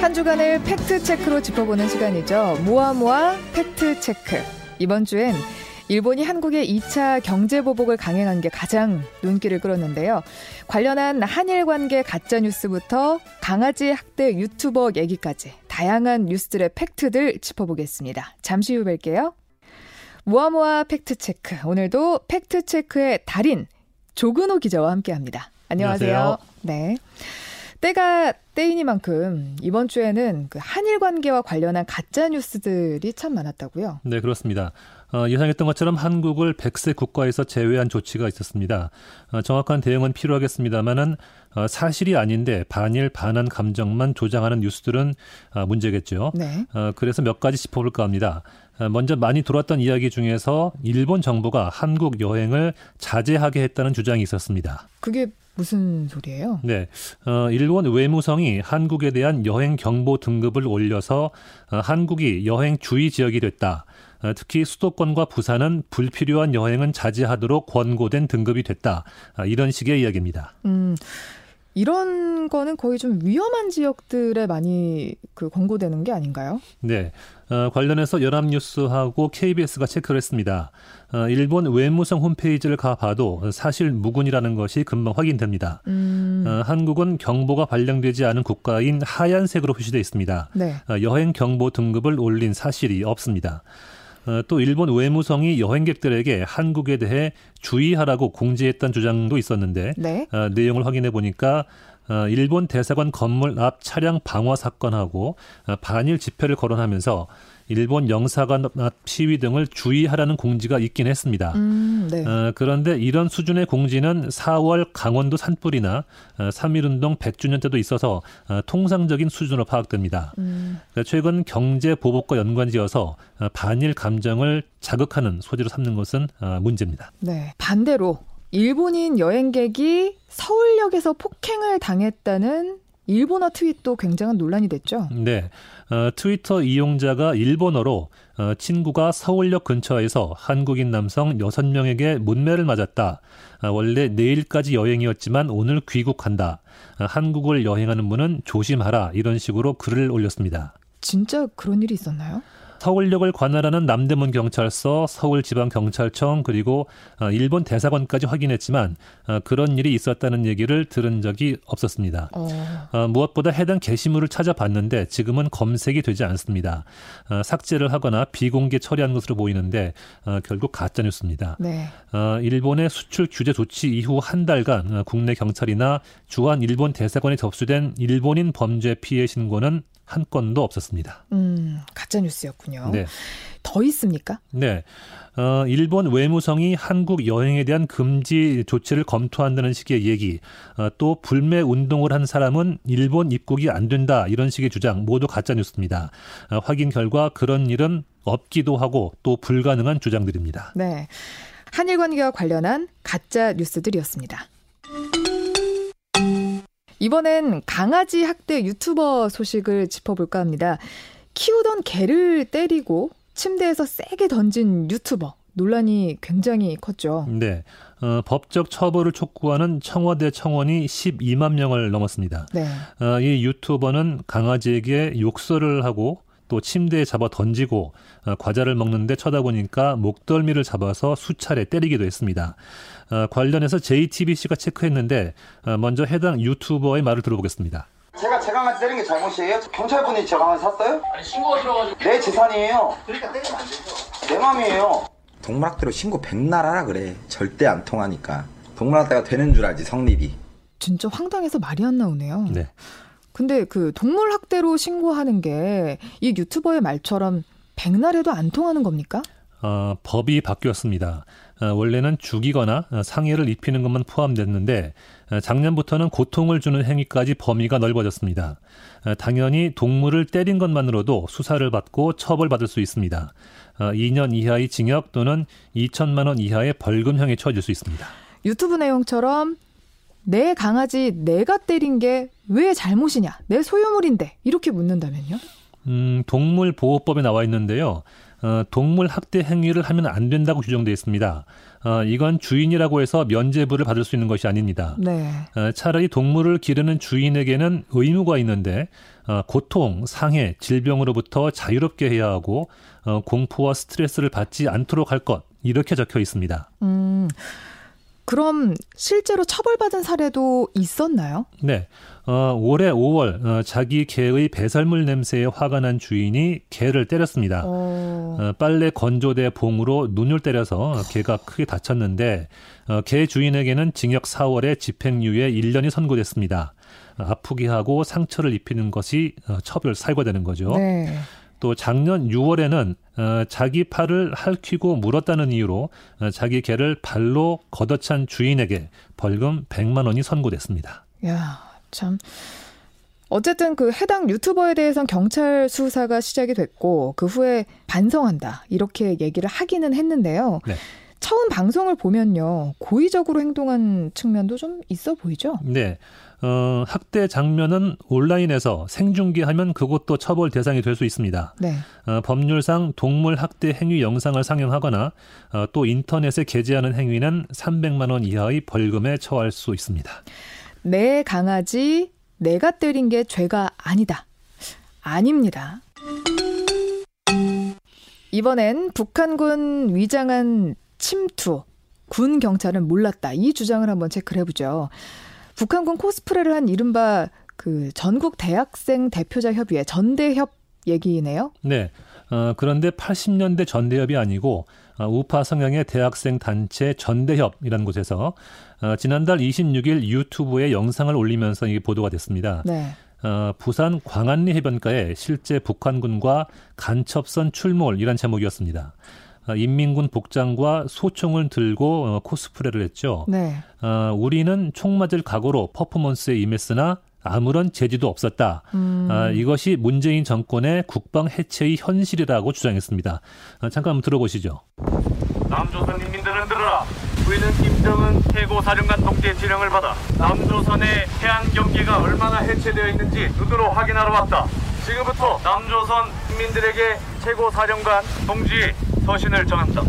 한 주간을 팩트체크로 짚어보는 시간이죠. 모아모아 팩트체크. 이번 주엔 일본이 한국의 2차 경제보복을 강행한 게 가장 눈길을 끌었는데요. 관련한 한일 관계 가짜뉴스부터 강아지 학대 유튜버 얘기까지 다양한 뉴스들의 팩트들 짚어보겠습니다. 잠시 후 뵐게요. 모아모아 팩트체크. 오늘도 팩트체크의 달인 조근호 기자와 함께 합니다. 안녕하세요. 안녕하세요. 네. 때가 때이니만큼 이번 주에는 그 한일 관계와 관련한 가짜 뉴스들이 참 많았다고요. 네, 그렇습니다. 어, 예상했던 것처럼 한국을 백세 국가에서 제외한 조치가 있었습니다. 어, 정확한 대응은 필요하겠습니다만은 어, 사실이 아닌데 반일 반한 감정만 조장하는 뉴스들은 어, 문제겠죠. 네. 어, 그래서 몇 가지 짚어볼까 합니다. 어, 먼저 많이 돌았던 이야기 중에서 일본 정부가 한국 여행을 자제하게 했다는 주장이 있었습니다. 그게 무슨 소리예요? 네, 어, 일본 외무성이 한국에 대한 여행 경보 등급을 올려서 어, 한국이 여행 주의 지역이 됐다. 어, 특히 수도권과 부산은 불필요한 여행은 자제하도록 권고된 등급이 됐다. 아, 이런 식의 이야기입니다. 음. 이런 거는 거의 좀 위험한 지역들에 많이 그 권고되는 게 아닌가요? 네, 어, 관련해서 연합뉴스하고 KBS가 체크를 했습니다. 어, 일본 외무성 홈페이지를 가봐도 사실 무근이라는 것이 금방 확인됩니다. 음. 어, 한국은 경보가 발령되지 않은 국가인 하얀색으로 표시되어 있습니다. 네. 어, 여행 경보 등급을 올린 사실이 없습니다. 어, 또 일본 외무성이 여행객들에게 한국에 대해 주의하라고 공지했던 주장도 있었는데 네. 어, 내용을 확인해 보니까 어, 일본 대사관 건물 앞 차량 방화 사건하고 어, 반일 집회를 거론하면서 일본 영사관 앞 시위 등을 주의하라는 공지가 있긴 했습니다. 음, 네. 어, 그런데 이런 수준의 공지는 4월 강원도 산불이나 어, 3.1운동 100주년 때도 있어서 어, 통상적인 수준으로 파악됩니다. 음. 그러니까 최근 경제 보복과 연관지어서 어, 반일 감정을 자극하는 소지로 삼는 것은 어, 문제입니다. 네. 반대로 일본인 여행객이 서울역에서 폭행을 당했다는 일본어 트윗도 굉장한 논란이 됐죠. 네, 어, 트위터 이용자가 일본어로 어, 친구가 서울역 근처에서 한국인 남성 6명에게 문매를 맞았다. 아, 원래 내일까지 여행이었지만 오늘 귀국한다. 아, 한국을 여행하는 분은 조심하라. 이런 식으로 글을 올렸습니다. 진짜 그런 일이 있었나요? 서울역을 관할하는 남대문 경찰서, 서울지방경찰청 그리고 어, 일본 대사관까지 확인했지만 어, 그런 일이 있었다는 얘기를 들은 적이 없었습니다. 어. 어, 무엇보다 해당 게시물을 찾아봤는데 지금은 검색이 되지 않습니다. 어, 삭제를 하거나 비공개 처리한 것으로 보이는데 어, 결국 가짜 뉴스입니다. 네. 어, 일본의 수출 규제 조치 이후 한 달간 어, 국내 경찰이나 주한 일본 대사관에 접수된 일본인 범죄 피해 신고는 한 건도 없었습니다. 음, 가짜 뉴스였군요. 네. 더 있습니까? 네. 어, 일본 외무성이 한국 여행에 대한 금지 조치를 검토한다는 식의 얘기, 어, 또 불매 운동을 한 사람은 일본 입국이 안 된다 이런 식의 주장 모두 가짜 뉴스입니다. 어, 확인 결과 그런 일은 없기도 하고 또 불가능한 주장들입니다. 네. 한일 관계와 관련한 가짜 뉴스들이었습니다. 이번엔 강아지 학대 유튜버 소식을 짚어볼까 합니다. 키우던 개를 때리고 침대에서 세게 던진 유튜버. 논란이 굉장히 컸죠. 네. 어, 법적 처벌을 촉구하는 청와대 청원이 12만 명을 넘었습니다. 네. 어, 이 유튜버는 강아지에게 욕설을 하고 또 침대에 잡아 던지고 어, 과자를 먹는데 쳐다보니까 목덜미를 잡아서 수차례 때리기도 했습니다. 어, 관련해서 JTBC가 체크했는데 어, 먼저 해당 유튜버의 말을 들어보겠습니다. 제가 제 강아지 때린 게 잘못이에요? 경찰분이 제 강아지 샀어요? 아니 신고가 들어가지고 내 재산이에요. 그러니까 때리면 안 되죠. 내 맘이에요. 동물학대로 신고 백날 하라 그래. 절대 안 통하니까. 동물학대가 되는 줄 알지, 성립이. 진짜 황당해서 말이 안 나오네요. 네. 근데 그 동물 학대로 신고하는 게 이 유튜버의 말처럼 백날에도 안 통하는 겁니까? 어, 법이 바뀌었습니다. 어, 원래는 죽이거나 어, 상해를 입히는 것만 포함됐는데 어, 작년부터는 고통을 주는 행위까지 범위가 넓어졌습니다. 어, 당연히 동물을 때린 것만으로도 수사를 받고 처벌받을 수 있습니다. 어, 2년 이하의 징역 또는 2천만 원 이하의 벌금형에 처해질 수 있습니다. 유튜브 내용처럼 내 강아지 내가 때린 게 왜 잘못이냐? 내 소유물인데 이렇게 묻는다면요? 음, 동물 보호법에 나와 있는데요. 어, 동물 학대 행위를 하면 안 된다고 규정되어 있습니다. 어, 이건 주인이라고 해서 면제부를 받을 수 있는 것이 아닙니다. 네. 어, 차라리 동물을 기르는 주인에게는 의무가 있는데 어, 고통, 상해, 질병으로부터 자유롭게 해야 하고 어, 공포와 스트레스를 받지 않도록 할 것 이렇게 적혀 있습니다. 음. 그럼 실제로 처벌받은 사례도 있었나요? 네. 어, 올해 5월 어, 자기 개의 배설물 냄새에 화가 난 주인이 개를 때렸습니다. 어. 어, 빨래 건조대 봉으로 눈을 때려서 개가 크게 다쳤는데 어, 개 주인에게는 징역 4월에 집행유예 1년이 선고됐습니다. 어, 아프게 하고 상처를 입히는 것이 어, 처벌 사유가 되는 거죠. 네. 또 작년 6월에는 어, 자기 팔을 핥히고 물었다는 이유로 어, 자기 개를 발로 걷어찬 주인에게 벌금 100만 원이 선고됐습니다. 야, 참. 어쨌든 그 해당 유튜버에 대해선 경찰 수사가 시작이 됐고 그 후에 반성한다 이렇게 얘기를 하기는 했는데요. 네. 처음 방송을 보면요 고의적으로 행동한 측면도 좀 있어 보이죠. 네. 어, 학대 장면은 온라인에서 생중계하면 그것도 처벌 대상이 될 수 있습니다. 네. 어, 법률상 동물 학대 행위 영상을 상영하거나 어, 또 인터넷에 게재하는 행위는 300만 원 이하의 벌금에 처할 수 있습니다. 내 강아지 내가 때린 게 죄가 아니다. 아닙니다. 이번엔 북한군 위장한 침투. 군 경찰은 몰랐다. 이 주장을 한번 체크를 해보죠. 북한군 코스프레를 한 이른바 그 전국 대학생 대표자 협의회 전대협 얘기네요. 네. 어, 그런데 80년대 전대협이 아니고 어, 우파 성향의 대학생 단체 전대협이라는 곳에서 어, 지난달 26일 유튜브에 영상을 올리면서 이게 보도가 됐습니다. 네. 어, 부산 광안리 해변가에 실제 북한군과 간첩선 출몰이란 제목이었습니다. 어, 인민군 복장과 소총을 들고 어, 코스프레를 했죠. 네. 어, 우리는 총 맞을 각오로 퍼포먼스에 임했으나 아무런 제지도 없었다. 음. 아, 이것이 문재인 정권의 국방 해체의 현실이라고 주장했습니다. 아, 잠깐 한번 들어보시죠. 남조선 인민들은 들으라. 우리는 김정은 최고 사령관 동지의 지령을 받아 남조선의 해안 경계가 얼마나 해체되어 있는지 눈으로 확인하러 왔다. 지금부터 남조선 국민들에게 최고 사령관 동지의 서신을 전한다.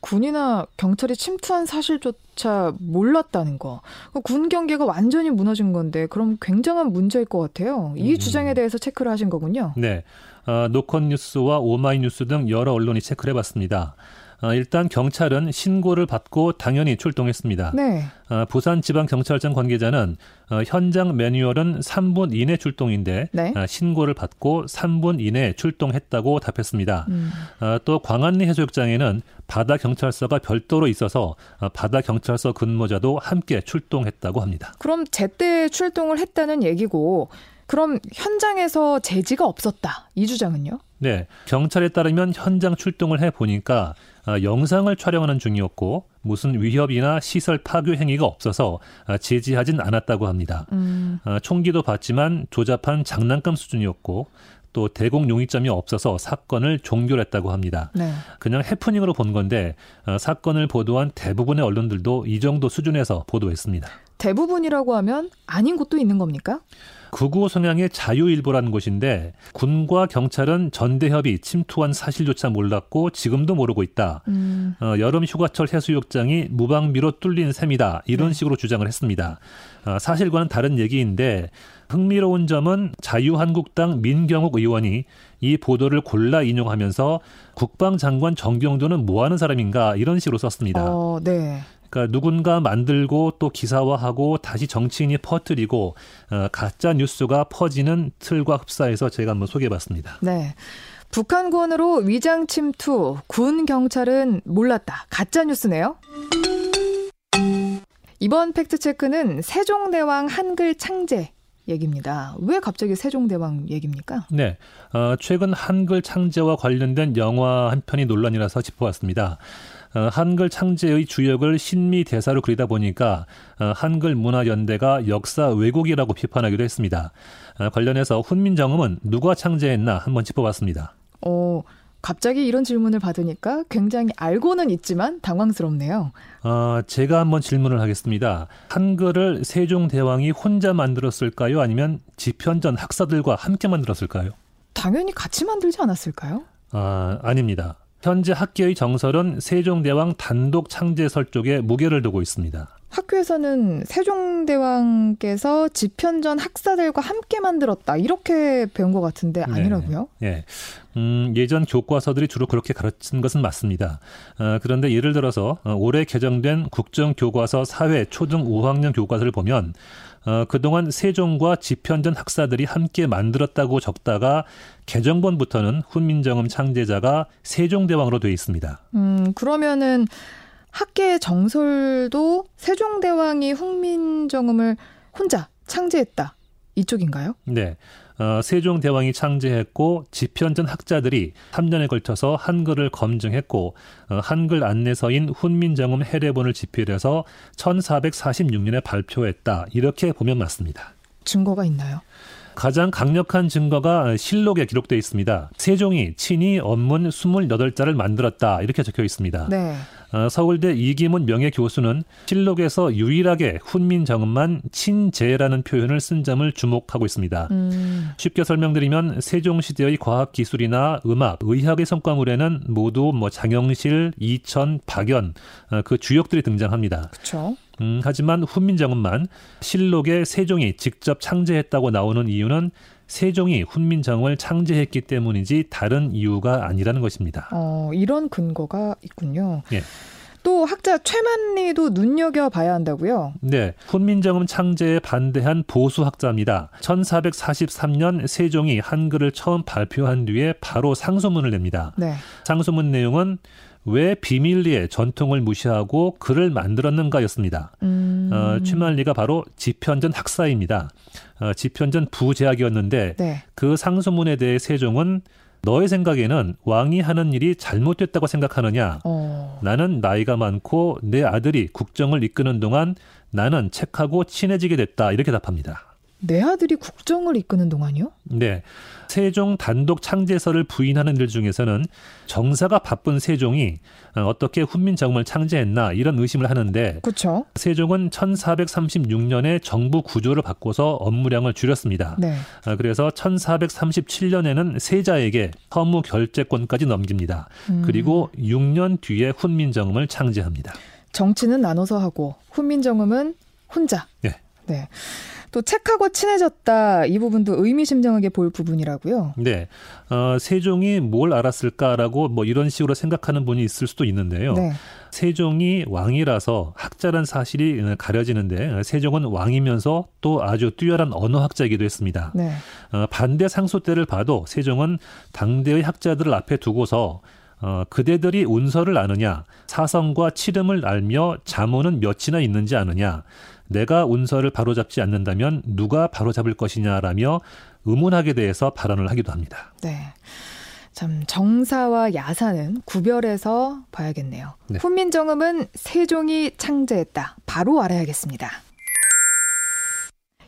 군이나 경찰이 침투한 사실조차 몰랐다는 거. 군 경계가 완전히 무너진 건데 그럼 굉장한 문제일 것 같아요. 이 음. 주장에 대해서 체크를 하신 거군요. 네. 어, 노컷뉴스와 오마이뉴스 등 여러 언론이 체크를 해봤습니다. 어, 일단 경찰은 신고를 받고 당연히 출동했습니다. 네. 어, 부산지방경찰청 관계자는 어, 현장 매뉴얼은 3분 이내 출동인데 네. 어, 신고를 받고 3분 이내 출동했다고 답했습니다. 음. 어, 또 광안리 해수욕장에는 바다 경찰서가 별도로 있어서 어, 바다 경찰서 근무자도 함께 출동했다고 합니다. 그럼 제때 출동을 했다는 얘기고 그럼 현장에서 제지가 없었다. 이 주장은요? 네, 경찰에 따르면 현장 출동을 해 보니까 어, 영상을 촬영하는 중이었고 무슨 위협이나 시설 파괴 행위가 없어서 어, 제지하진 않았다고 합니다. 음. 어, 총기도 봤지만 조잡한 장난감 수준이었고 또 대공 용의점이 없어서 사건을 종결했다고 합니다. 네. 그냥 해프닝으로 본 건데 어, 사건을 보도한 대부분의 언론들도 이 정도 수준에서 보도했습니다. 대부분이라고 하면 아닌 곳도 있는 겁니까? 극우 성향의 자유일보라는 곳인데 군과 경찰은 전대협이 침투한 사실조차 몰랐고 지금도 모르고 있다. 음. 어, 여름 휴가철 해수욕장이 무방비로 뚫린 셈이다. 이런 네. 식으로 주장을 했습니다. 어, 사실과는 다른 얘기인데 흥미로운 점은 자유한국당 민경욱 의원이 이 보도를 골라 인용하면서 국방장관 정경도는 뭐 하는 사람인가 이런 식으로 썼습니다. 어, 네. 그러니까 누군가 만들고 또 기사화하고 다시 정치인이 퍼뜨리고 어, 가짜 뉴스가 퍼지는 틀과 흡사해서 제가 한번 소개해봤습니다. 네. 북한군으로 위장 침투, 군 경찰은 몰랐다. 가짜 뉴스네요. 이번 팩트 체크는 세종대왕 한글 창제 얘기입니다. 왜 갑자기 세종대왕 얘기입니까? 네, 어, 최근 한글 창제와 관련된 영화 한 편이 논란이라서 짚어봤습니다. 어, 한글 창제의 주역을 신미 대사로 그리다 보니까 어, 한글 문화 연대가 역사 왜곡이라고 비판하기도 했습니다. 어, 관련해서 훈민정음은 누가 창제했나 한번 짚어봤습니다. 어, 갑자기 이런 질문을 받으니까 굉장히 알고는 있지만 당황스럽네요. 어, 제가 한번 질문을 하겠습니다. 한글을 세종대왕이 혼자 만들었을까요? 아니면 집현전 학사들과 함께 만들었을까요? 당연히 같이 만들지 않았을까요? 아, 아닙니다. 현재 학계의 정설은 세종대왕 단독 창제설 쪽에 무게를 두고 있습니다. 학교에서는 세종대왕께서 집현전 학사들과 함께 만들었다 이렇게 배운 것 같은데 아니라고요? 네. 예. 음, 예전 교과서들이 주로 그렇게 가르친 것은 맞습니다. 어, 그런데 예를 들어서 어, 올해 개정된 국정교과서 사회 초등 5학년 교과서를 보면 어, 그동안 세종과 집현전 학사들이 함께 만들었다고 적다가 개정본부터는 훈민정음 창제자가 세종대왕으로 되어 있습니다. 음, 그러면은 학계의 정설도 세종대왕이 훈민정음을 혼자 창제했다. 이쪽인가요? 네. 어, 세종대왕이 창제했고 집현전 학자들이 3년에 걸쳐서 한글을 검증했고 어, 한글 안내서인 훈민정음 해례본을 집필해서 1446년에 발표했다. 이렇게 보면 맞습니다. 증거가 있나요? 가장 강력한 증거가 실록에 기록되어 있습니다. 세종이 친히 언문 28자를 만들었다. 이렇게 적혀 있습니다. 네. 어, 서울대 이기문 명예 교수는 실록에서 유일하게 훈민 정음만 친제라는 표현을 쓴 점을 주목하고 있습니다. 음. 쉽게 설명드리면 세종시대의 과학 기술이나 음악, 의학의 성과물에는 모두 뭐 장영실, 이천, 박연 어, 그 주역들이 등장합니다. 그렇죠. 음, 하지만 훈민정음만 실록에 세종이 직접 창제했다고 나오는 이유는 세종이 훈민정음을 창제했기 때문이지 다른 이유가 아니라는 것입니다. 어, 이런 근거가 있군요. 예. 또 학자 최만리도 눈여겨 봐야 한다고요. 네, 훈민정음 창제에 반대한 보수 학자입니다. 1443년 세종이 한글을 처음 발표한 뒤에 바로 상소문을 냅니다. 네. 상소문 내용은 왜 비밀리에 전통을 무시하고 글을 만들었는가였습니다. 음. 어, 최만리가 바로 집현전 학사입니다. 어, 집현전 부제학이었는데 네. 그 상소문에 대해 세종은 너의 생각에는 왕이 하는 일이 잘못됐다고 생각하느냐? 어. 나는 나이가 많고 내 아들이 국정을 이끄는 동안 나는 책하고 친해지게 됐다. 이렇게 답합니다. 내 아들이 국정을 이끄는 동안이요? 네. 세종 단독 창제설을 부인하는 들 중에서는 정사가 바쁜 세종이 어떻게 훈민정음을 창제했나 이런 의심을 하는데 그렇죠. 세종은 1436년에 정부 구조를 바꿔서 업무량을 줄였습니다. 네. 아, 그래서 1437년에는 세자에게 허무 결재권까지 넘깁니다. 음. 그리고 6년 뒤에 훈민정음을 창제합니다. 정치는 나눠서 하고 훈민정음은 혼자. 네. 네. 또 책하고 친해졌다 이 부분도 의미심장하게 볼 부분이라고요. 네, 어, 세종이 뭘 알았을까라고 뭐 이런 식으로 생각하는 분이 있을 수도 있는데요. 네. 세종이 왕이라서 학자란 사실이 가려지는데 세종은 왕이면서 또 아주 뛰어난 언어학자이기도 했습니다. 네. 어, 반대 상소 때를 봐도 세종은 당대의 학자들을 앞에 두고서 어, 그대들이 운서를 아느냐, 사성과 칠음을 알며 자문은 몇이나 있는지 아느냐, 내가 운서를 바로잡지 않는다면 누가 바로잡을 것이냐라며 의문학에 대해서 발언을 하기도 합니다. 네. 참 정사와 야사는 구별해서 봐야겠네요. 네. 훈민정음은 세종이 창제했다. 바로 알아야겠습니다.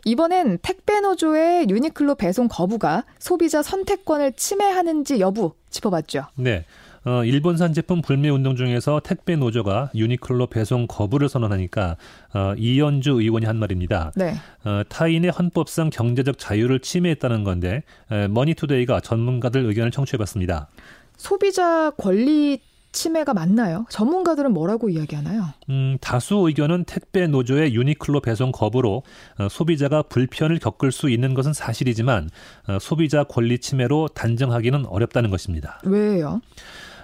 이번엔 택배 노조의 유니클로 배송 거부가 소비자 선택권을 침해하는지 여부 짚어봤죠. 네. 어, 일본산 제품 불매 운동 중에서 택배 노조가 유니클로 배송 거부를 선언하니까 어, 이언주 의원이 한 말입니다. 네. 어, 타인의 헌법상 경제적 자유를 침해했다는 건데 에, 머니투데이가 전문가들 의견을 청취해봤습니다. 소비자 권리 침해가 맞나요? 전문가들은 뭐라고 이야기하나요? 음, 다수 의견은 택배 노조의 유니클로 배송 거부로 어, 소비자가 불편을 겪을 수 있는 것은 사실이지만 어, 소비자 권리 침해로 단정하기는 어렵다는 것입니다. 왜요?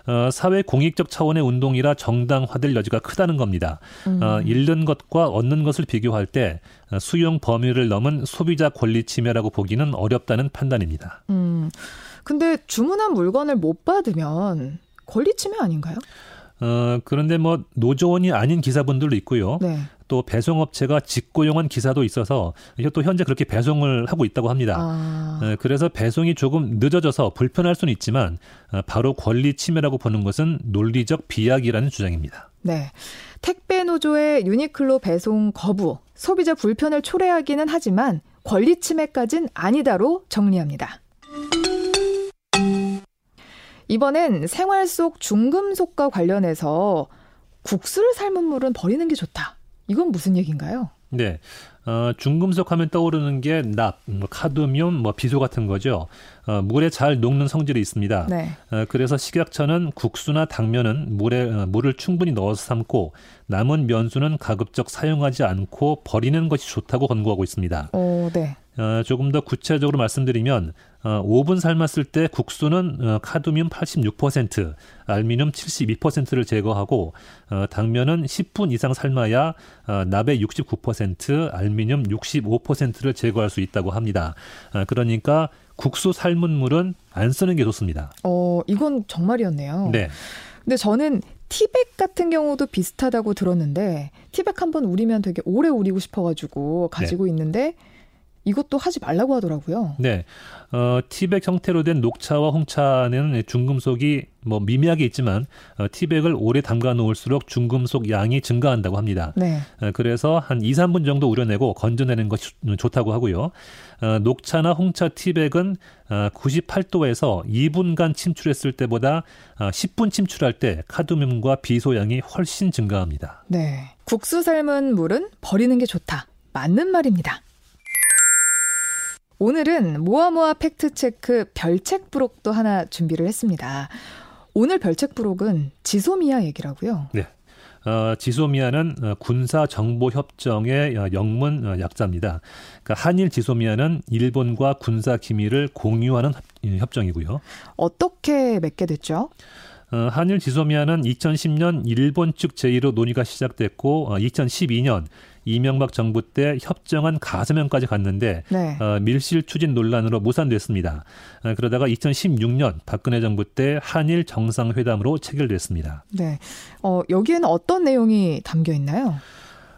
어, 사회 공익적 차원의 운동이라 정당화될 여지가 크다는 겁니다. 음. 어, 잃는 것과 얻는 것을 비교할 때 어, 수용 범위를 넘은 소비자 권리 침해라고 보기는 어렵다는 판단입니다. 음. 근데 주문한 물건을 못 받으면 권리 침해 아닌가요? 어, 그런데 뭐 노조원이 아닌 기사분들도 있고요. 네. 또 배송업체가 직고용한 기사도 있어서 또 현재 그렇게 배송을 하고 있다고 합니다. 아. 어, 그래서 배송이 조금 늦어져서 불편할 수는 있지만 어, 바로 권리 침해라고 보는 것은 논리적 비약이라는 주장입니다. 네. 택배 노조의 유니클로 배송 거부, 소비자 불편을 초래하기는 하지만 권리 침해까진 아니다로 정리합니다. 이번엔 생활 속 중금속과 관련해서 국수를 삶은 물은 버리는 게 좋다. 이건 무슨 얘기인가요? 네. 어, 중금속 하면 떠오르는 게 납, 뭐 카드뮴, 뭐 비소 같은 거죠. 어, 물에 잘 녹는 성질이 있습니다. 네. 어, 그래서 식약처는 국수나 당면은 물에 어, 물을 충분히 넣어서 삶고 남은 면수는 가급적 사용하지 않고 버리는 것이 좋다고 권고하고 있습니다. 어, 네. 어, 조금 더 구체적으로 말씀드리면 어, 5분 삶았을 때 국수는 어, 카드뮴 86%, 알미늄 72%를 제거하고 어, 당면은 10분 이상 삶아야 어, 납의 69%, 알미늄 65%를 제거할 수 있다고 합니다. 어, 그러니까 국수 삶은 물은 안 쓰는 게 좋습니다. 어, 이건 정말이었네요. 네. 근데 저는 티백 같은 경우도 비슷하다고 들었는데 티백 한번 우리면 되게 오래 우리고 싶어가지고 가지고 있는데 이것도 하지 말라고 하더라고요. 네. 어, 티백 형태로 된 녹차와 홍차는 중금속이 뭐 미미하게 있지만 어, 티백을 오래 담가 놓을수록 중금속 양이 증가한다고 합니다. 네. 어, 그래서 한 2, 3분 정도 우려내고 건져내는 것이 좋- 좋다고 하고요. 어, 녹차나 홍차 티백은 어, 98도에서 2분간 침출했을 때보다 어, 10분 침출할 때 카드뮴과 비소 양이 훨씬 증가합니다. 네. 국수 삶은 물은 버리는 게 좋다. 맞는 말입니다. 오늘은 모아모아 팩트체크 별책 부록도 하나 준비를 했습니다. 오늘 별책 부록은 지소미아 얘기라고요. 네. 어, 지소미아는 어, 군사 정보 협정의 어, 영문 어, 약자입니다. 그러니까 한일 지소미아는 일본과 군사 기밀을 공유하는 협- 예, 협정이고요. 어떻게 맺게 됐죠? 어, 한일 지소미아는 2010년 일본 측 제의로 논의가 시작됐고 어, 2012년 이명박 정부 때 협정안 가서면까지 갔는데 네. 어, 밀실 추진 논란으로 무산됐습니다. 어, 그러다가 2016년 박근혜 정부 때 한일 정상회담으로 체결됐습니다. 네. 어, 여기에는 어떤 내용이 담겨 있나요?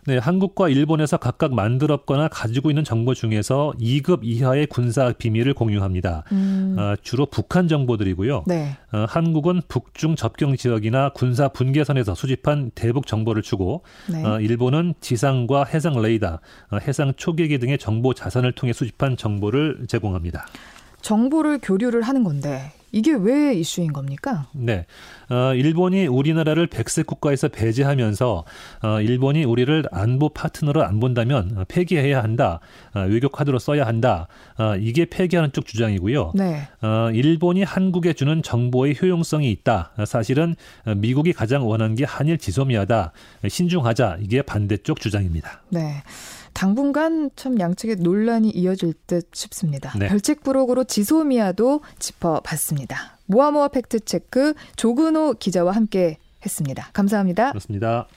네, 한국과 일본에서 각각 만들었거나 가지고 있는 정보 중에서 2급 이하의 군사 비밀을 공유합니다. 음, 어, 주로 북한 정보들이고요. 네. 어, 한국은 북중 접경 지역이나 군사 분계선에서 수집한 대북 정보를 주고 네. 어, 일본은 지상과 해상 레이더, 어, 해상 초계기 등의 정보 자산을 통해 수집한 정보를 제공합니다. 정보를 교류를 하는 건데 이게 왜 이슈인 겁니까? 네, 어, 일본이 우리나라를 백색 국가에서 배제하면서 어, 일본이 우리를 안보 파트너로 안 본다면 어, 폐기해야 한다, 어, 외교 카드로 써야 한다. 어, 이게 폐기하는 쪽 주장이고요. 네. 어, 일본이 한국에 주는 정보의 효용성이 있다. 어, 사실은 어, 미국이 가장 원한 게 한일 지소미아다. 신중하자. 이게 반대쪽 주장입니다. 네. 당분간 참 양측의 논란이 이어질 듯 싶습니다. 네. 별책 부록으로 지소미아도 짚어봤습니다. 모아모아 팩트체크 조근호 기자와 함께 했습니다. 감사합니다. 그렇습니다.